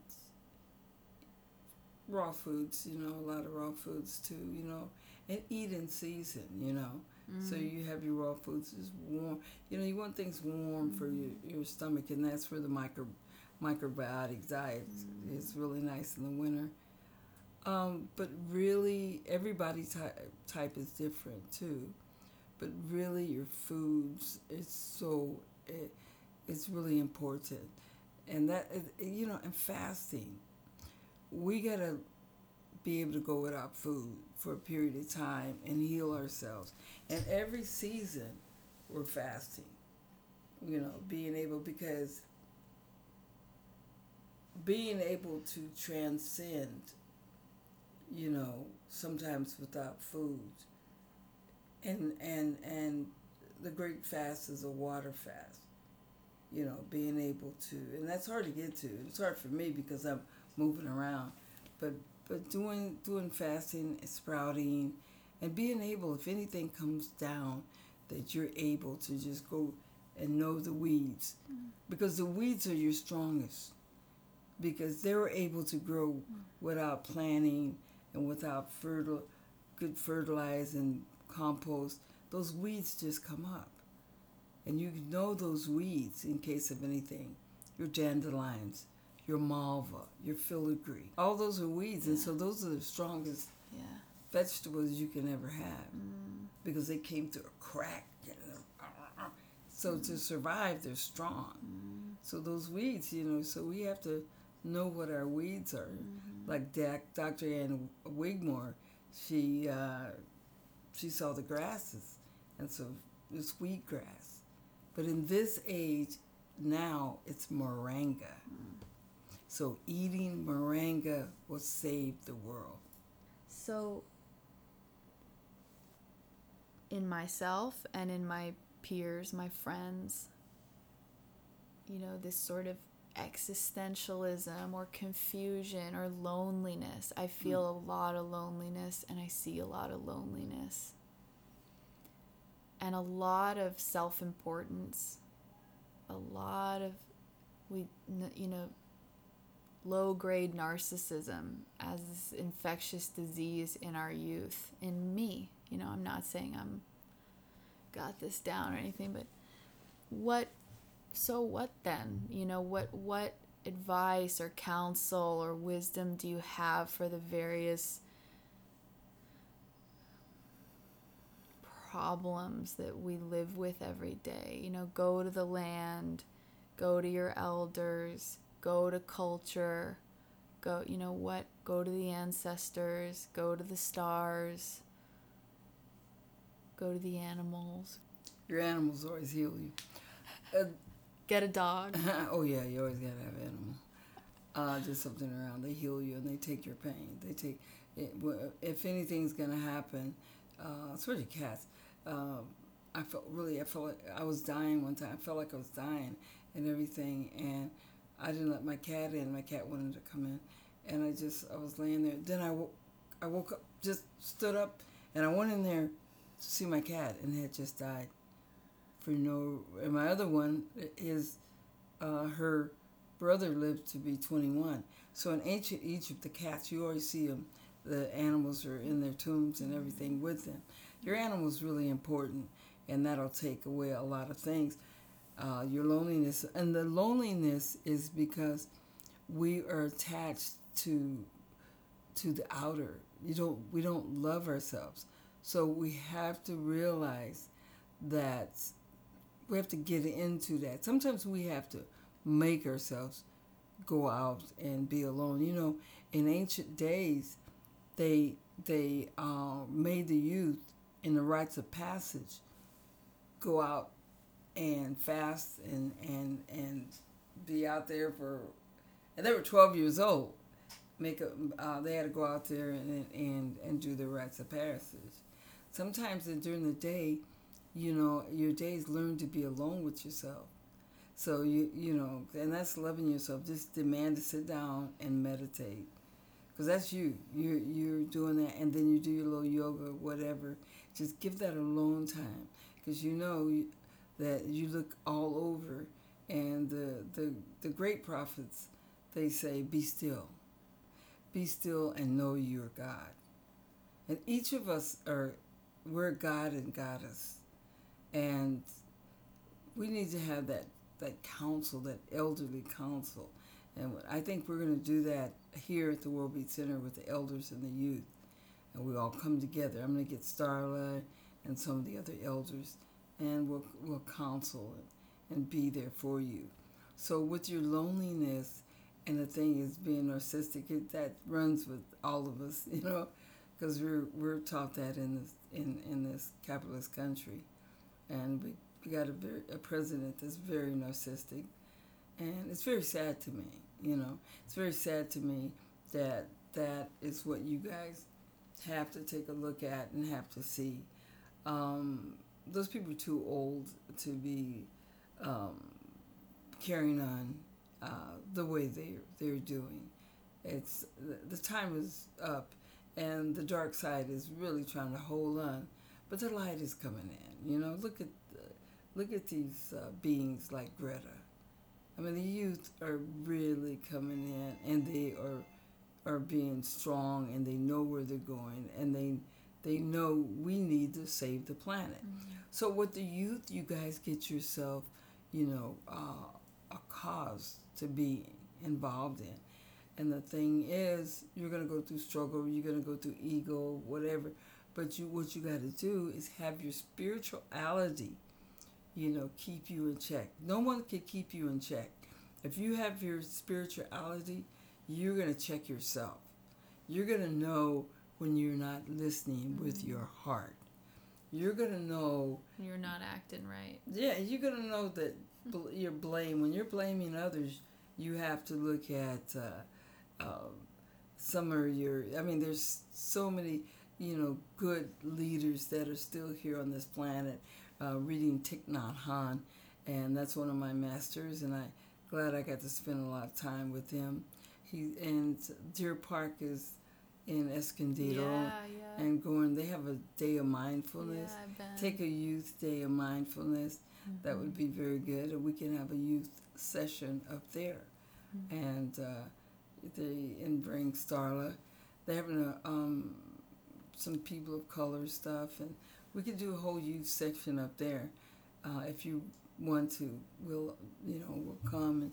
raw foods, you know, a lot of raw foods too, you know, and eat in season, you know. Mm-hmm. So you have your raw foods is warm. You know, you want things warm mm-hmm. for your, your stomach, and that's where the micro microbiotic diet mm-hmm. is really nice in the winter. Um, but really, everybody type, type is different too. But really, your foods is so it, it's really important, and that you know, and fasting. We gotta be able to go without food for a period of time and heal ourselves. And every season, we're fasting. You know, being able because being able to transcend you know, sometimes without food. And and and the great fast is a water fast. You know, being able to and that's hard to get to. It's hard for me because I'm moving around. But but doing doing fasting, sprouting, and being able, if anything comes down, that you're able to just go and know the weeds, mm. because the weeds are your strongest, because they were able to grow mm. without planting and without fertile, good fertilizer and compost, those weeds just come up. And you know those weeds in case of anything. Your dandelions, your malva, your filaree. All those are weeds, yeah. and so those are the strongest yeah. vegetables you can ever have mm. because they came through a crack. So mm. to survive, they're strong. Mm. So those weeds, you know, so we have to know what our weeds are. Mm-hmm. Like Dr. Ann Wigmore, she uh, she saw the grasses, and so it's wheatgrass. But in this age, now it's moringa. Mm. So eating moringa will save the world. So in myself and in my peers, my friends, you know, this sort of existentialism or confusion or loneliness. I feel mm. a lot of loneliness and I see a lot of loneliness. And a lot of self importance, a lot of, we, you know, low grade narcissism as this infectious disease in our youth, in me. You know, I'm not saying I'm got this down or anything, but what so what then? You know, what what advice or counsel or wisdom do you have for the various problems that we live with every day. You know, go to the land, go to your elders, go to culture, go, you know what, go to the ancestors, go to the stars, go to the animals. Your animals always heal you. Uh, Get a dog. (laughs) oh yeah, you always gotta have animal. Uh, just something around. They heal you and they take your pain. They take it, if anything's gonna happen, uh, especially cats. Um, I felt really. I felt like I was dying one time. I felt like I was dying and everything, and I didn't let my cat in. My cat wanted to come in, and I just I was laying there. Then I woke, I woke up, just stood up, and I went in there to see my cat, and it had just died for no. And my other one, his, uh, her brother lived to be 21. So in ancient Egypt, the cats you always see them. The animals are in their tombs and everything with them. Your animal's really important, and that'll take away a lot of things. Uh, your loneliness, and the loneliness is because we are attached to to the outer. You don't we don't love ourselves. So we have to realize that we have to get into that. Sometimes we have to make ourselves go out and be alone. You know, in ancient days, they they uh, made the youth in the rites of passage go out and fast and and and be out there for and they were 12 years old make a uh, they had to go out there and and and do the rites of passage sometimes during the day you know, your days learn to be alone with yourself. So you you know, and that's loving yourself. Just demand to sit down and meditate, because that's you. You're you're doing that, and then you do your little yoga, whatever. Just give that alone time, because you know that you look all over, and the the the great prophets, they say, be still, be still, and know you're God. And each of us are, we're God and Goddess. And we need to have that that counsel, that elderly counsel, and I think we're going to do that here at the World Beat Center with the elders and the youth, and we all come together. I'm going to get Starla and some of the other elders, and we'll we'll counsel and be there for you. So with your loneliness, and the thing is being narcissistic, it, that runs with all of us, (laughs) you know, because we're we're taught that in this in in this capitalist country and we, we got a, very, a president that's very narcissistic, and it's very sad to me. You know, it's very sad to me that that is what you guys have to take a look at and have to see. Um, those people are too old to be um, carrying on uh, the way they they're doing. It's the, the time is up, and the dark side is really trying to hold on but the light is coming in. You know, look at look at these uh, beings like Greta. I mean, the youth are really coming in, and they are are being strong, and they know where they're going, and they they know we need to save the planet. Mm-hmm. So with the youth, you guys get yourself, you know, uh, a cause to be involved in. And the thing is, you're gonna go through struggle, you're gonna go through ego, whatever. But you, what you got to do is have your spirituality, you know, keep you in check. No one can keep you in check. If you have your spirituality, you're going to check yourself. You're going to know when you're not listening with mm-hmm. your heart. You're going to know. You're not acting right. Yeah, you're going to know that you're blame. When you're blaming others, you have to look at uh, uh, some of your. I mean, there's so many you know, good leaders that are still here on this planet. Uh, reading Thich Nhat Hanh, and that's one of my masters, and I'm glad I got to spend a lot of time with him. He and Deer Park is in Escondido yeah, yeah. and going. They have a day of mindfulness. Yeah, Take a youth day of mindfulness. Mm-hmm. That would be very good, and we can have a youth session up there. Mm-hmm. And uh, they and bring Starla. They're having a um, some people of color stuff, and we could do a whole youth section up there. Uh, if you want to, we'll you know we'll come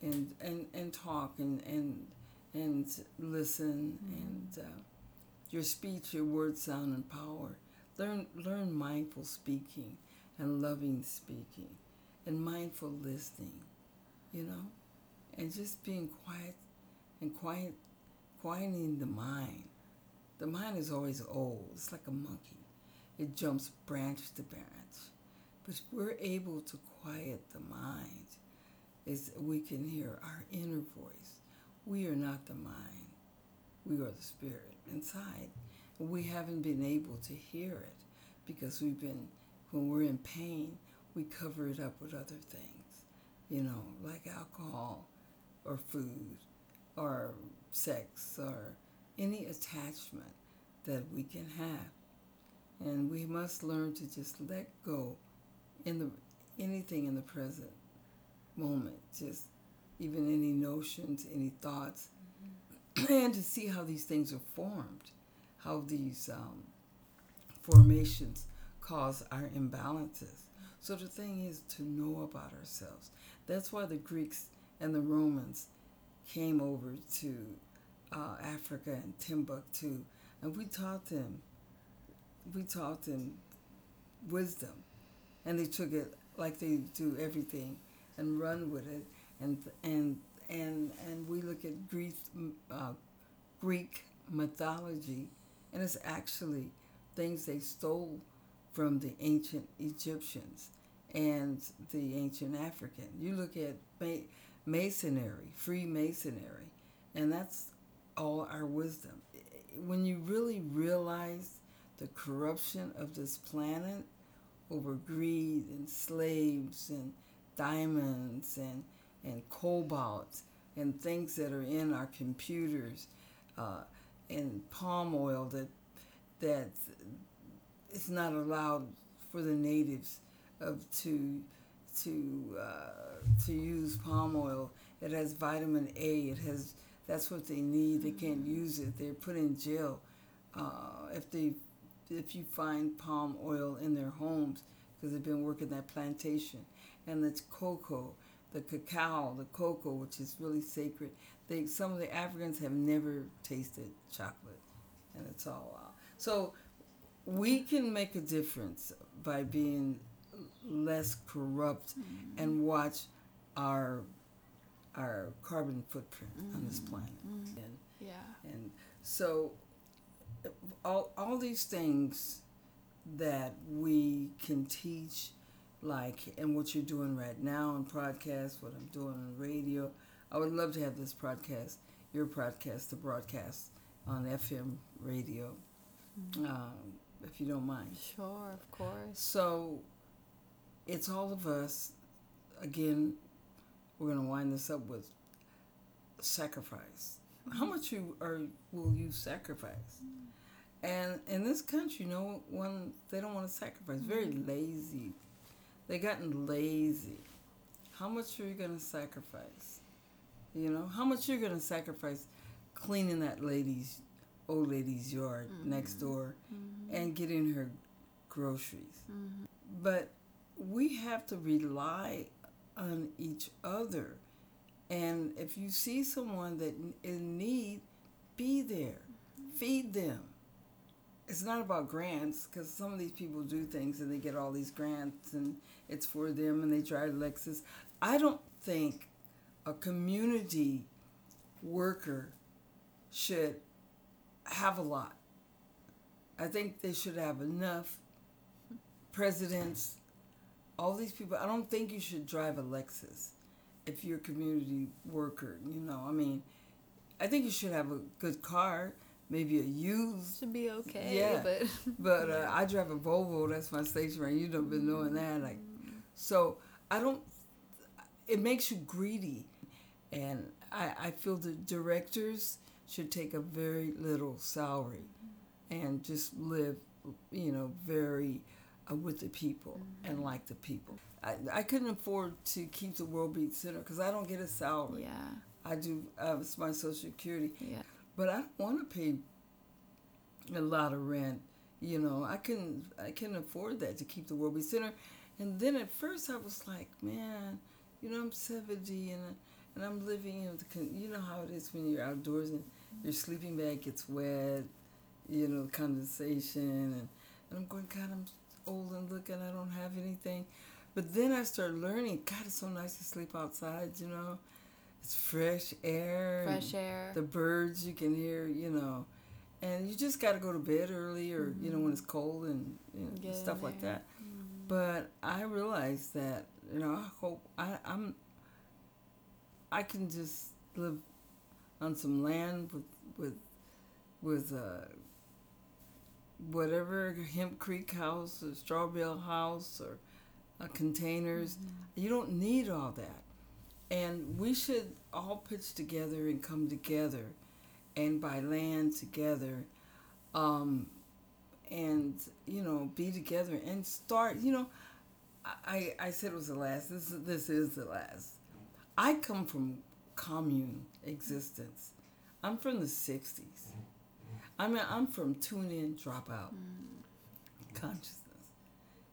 and and and, and talk and and and listen mm-hmm. and uh, your speech, your words, sound and power. learn learn mindful speaking and loving speaking and mindful listening, you know, and just being quiet and quiet, quieting the mind. The mind is always old. It's like a monkey. It jumps branch to branch. But we're able to quiet the mind, is we can hear our inner voice. We are not the mind. We are the spirit inside. We haven't been able to hear it because we've been, when we're in pain, we cover it up with other things, you know, like alcohol or food or sex or any attachment that we can have. And we must learn to just let go in the anything in the present moment, just even any notions, any thoughts, mm-hmm. (clears throat) and to see how these things are formed, how these um, formations cause our imbalances. So the thing is to know about ourselves. That's why the Greeks and the Romans came over to uh, Africa and Timbuktu, and we taught them, we taught them wisdom, and they took it like they do everything, and run with it, and and and and we look at Greek uh, Greek mythology, and it's actually things they stole from the ancient Egyptians and the ancient African. You look at Masonry, Freemasonry, and that's all our wisdom. When you really realize the corruption of this planet over greed and slaves and diamonds and, and cobalt and things that are in our computers uh, and palm oil that that it's not allowed for the natives of to to uh, to use palm oil. It has vitamin A. It has that's what they need. They can't mm-hmm. use it. They're put in jail uh, if they if you find palm oil in their homes because they've been working that plantation. And it's cocoa, the cacao, the cocoa, which is really sacred. They some of the Africans have never tasted chocolate, and it's all out. So we can make a difference by being less corrupt mm-hmm. and watch our our carbon footprint mm-hmm. on this mm-hmm. planet. Mm-hmm. And, yeah. And so all all these things that we can teach like and what you're doing right now on podcast, what I'm doing on radio. I would love to have this podcast, your podcast, to broadcast on FM radio. Mm-hmm. Um, if you don't mind. Sure, of course. So it's all of us. Again, we're going to wind this up with sacrifice. How much you are will you sacrifice? And in this country, no one they don't want to sacrifice. Very mm-hmm. lazy. They gotten lazy. How much are you going to sacrifice? You know, how much you're going to sacrifice cleaning that lady's old lady's yard mm-hmm. next door mm-hmm. and getting her groceries. Mm-hmm. But we have to rely on each other. And if you see someone that in need, be there, mm-hmm. feed them. It's not about grants because some of these people do things and they get all these grants and it's for them and they drive Lexus. I don't think a community worker should have a lot. I think they should have enough presidents, all these people. I don't think you should drive a Lexus if you're a community worker. You know, I mean, I think you should have a good car, maybe a used. Should be okay. Yeah, but (laughs) but uh, I drive a Volvo. That's my station right. You've been knowing that, like, so I don't. It makes you greedy, and I I feel the directors should take a very little salary and just live, you know, very uh, with the people mm-hmm. and like the people. I, I couldn't afford to keep the World Beat Center because I don't get a salary. Yeah. I do, uh, it's my Social Security. Yeah. But I don't want to pay a lot of rent. You know, I couldn't, I couldn't afford that to keep the World Beat Center. And then at first I was like, man, you know, I'm 70 and, and I'm living in the, you know how it is when you're outdoors and your sleeping bag gets wet, you know, condensation, and And I'm going, God, I'm old and looking, I don't have anything. But then I started learning, God, it's so nice to sleep outside, you know. It's fresh air. Fresh air. The birds you can hear, you know. And you just got to go to bed early or, you know, when it's cold and you know, stuff like that. But I realized that, you know, I hope I, I'm, I can just live on some land with, with, with, uh, whatever hempcrete house or straw bale house or uh, containers. You don't need all that. And we should all pitch together and come together and buy land together um, and, you know, be together and start, you know, I, I said it was the last. This, is- this is the last. I come from commune existence. I'm from the 60s. I mean, I'm from tune in, drop out consciousness.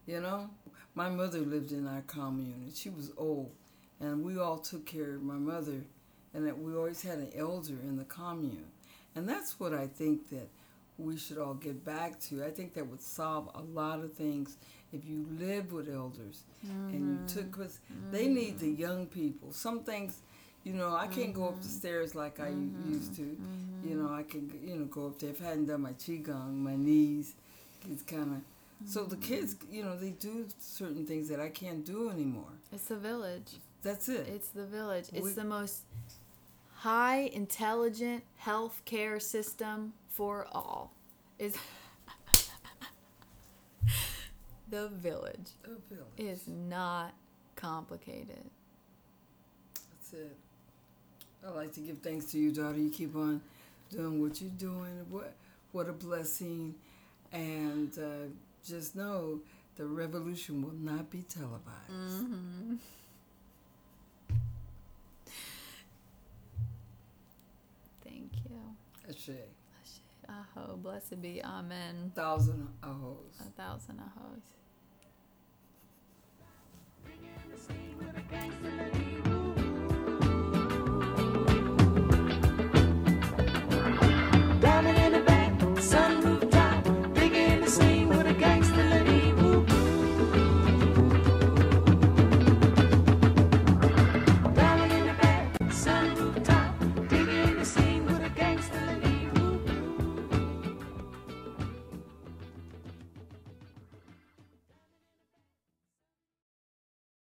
You know, my mother lived in our commune, and she was old, and we all took care of my mother, and that we always had an elder in the commune, and that's what I think that we should all get back to. I think that would solve a lot of things if you live with elders and you mm-hmm. took because they need the mm-hmm. young people. Some things. You know, I can't go up the mm-hmm. stairs like I used to. You know, I can, you know, go up there. If I hadn't done my qigong, my knees, it's kind of. So the kids, you know, they do certain things that I can't do anymore. It's a village. That's it. It's the village. It's We- the most high intelligent health care system for all. Is (laughs) the village The village. is not complicated. That's it. I like to give thanks to you, daughter. You keep on doing what you're doing. What what a blessing. And uh, just know the revolution will not be televised. Thank Ashe. Ashe. Aho. Blessed be. Amen. A thousand ahos. A thousand ahos.